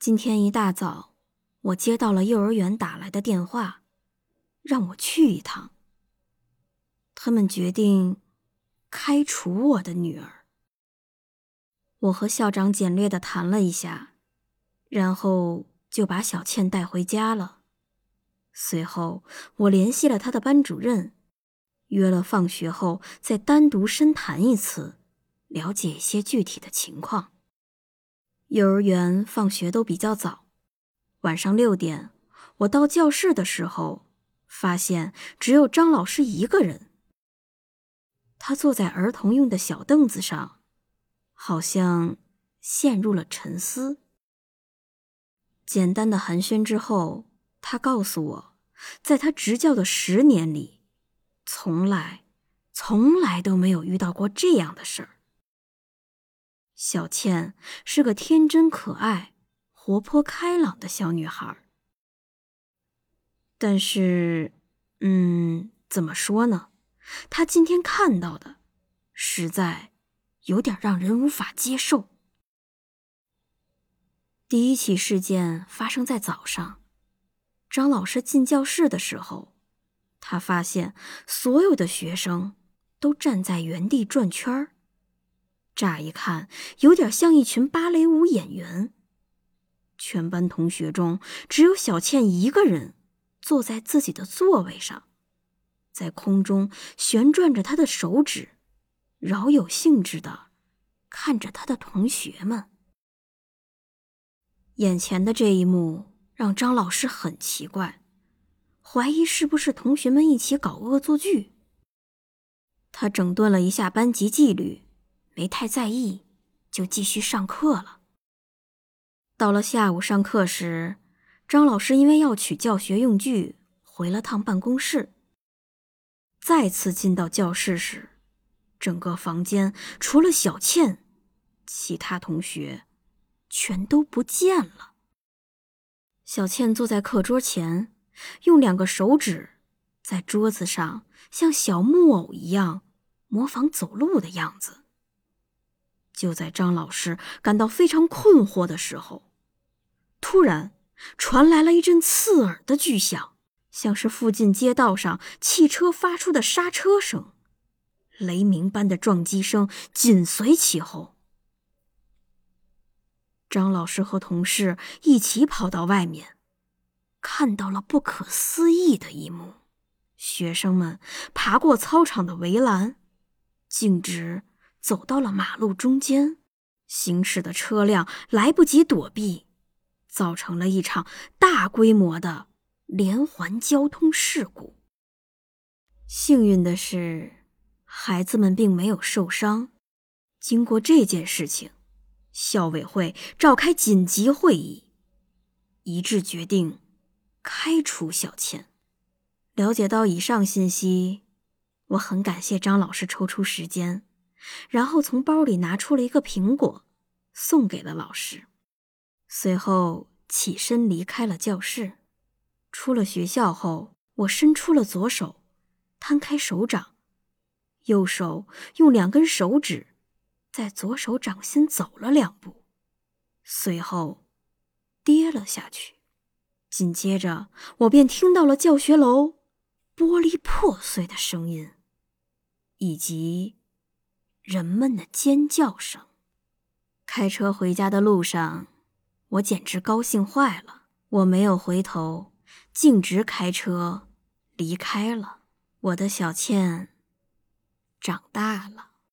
今天一大早，我接到了幼儿园打来的电话，让我去一趟。他们决定开除我的女儿。我和校长简略的谈了一下，然后就把小倩带回家了。随后，我联系了他的班主任，约了放学后再单独深谈一次，了解一些具体的情况。幼儿园放学都比较早，晚上六点，我到教室的时候，发现只有张老师一个人。他坐在儿童用的小凳子上，好像陷入了沉思。简单的寒暄之后，他告诉我，在他执教的十年里，从来、从来都没有遇到过这样的事儿。小倩是个天真可爱、活泼开朗的小女孩，但是，嗯，怎么说呢？她今天看到的，实在有点让人无法接受。第一起事件发生在早上，张老师进教室的时候，他发现所有的学生都站在原地转圈儿。乍一看，有点像一群芭蕾舞演员。全班同学中，只有小倩一个人坐在自己的座位上，在空中旋转着她的手指，饶有兴致的看着她的同学们。眼前的这一幕让张老师很奇怪，怀疑是不是同学们一起搞恶作剧。他整顿了一下班级纪律。没太在意，就继续上课了。到了下午上课时，张老师因为要取教学用具，回了趟办公室。再次进到教室时，整个房间除了小倩，其他同学全都不见了。小倩坐在课桌前，用两个手指在桌子上像小木偶一样模仿走路的样子。就在张老师感到非常困惑的时候，突然传来了一阵刺耳的巨响，像是附近街道上汽车发出的刹车声，雷鸣般的撞击声紧随其后。张老师和同事一起跑到外面，看到了不可思议的一幕：学生们爬过操场的围栏，径直。走到了马路中间，行驶的车辆来不及躲避，造成了一场大规模的连环交通事故。幸运的是，孩子们并没有受伤。经过这件事情，校委会召开紧急会议，一致决定开除小倩。了解到以上信息，我很感谢张老师抽出时间。然后从包里拿出了一个苹果，送给了老师。随后起身离开了教室。出了学校后，我伸出了左手，摊开手掌，右手用两根手指在左手掌心走了两步，随后跌了下去。紧接着，我便听到了教学楼玻璃破碎的声音，以及。人们的尖叫声。开车回家的路上，我简直高兴坏了。我没有回头，径直开车离开了。我的小倩长大了。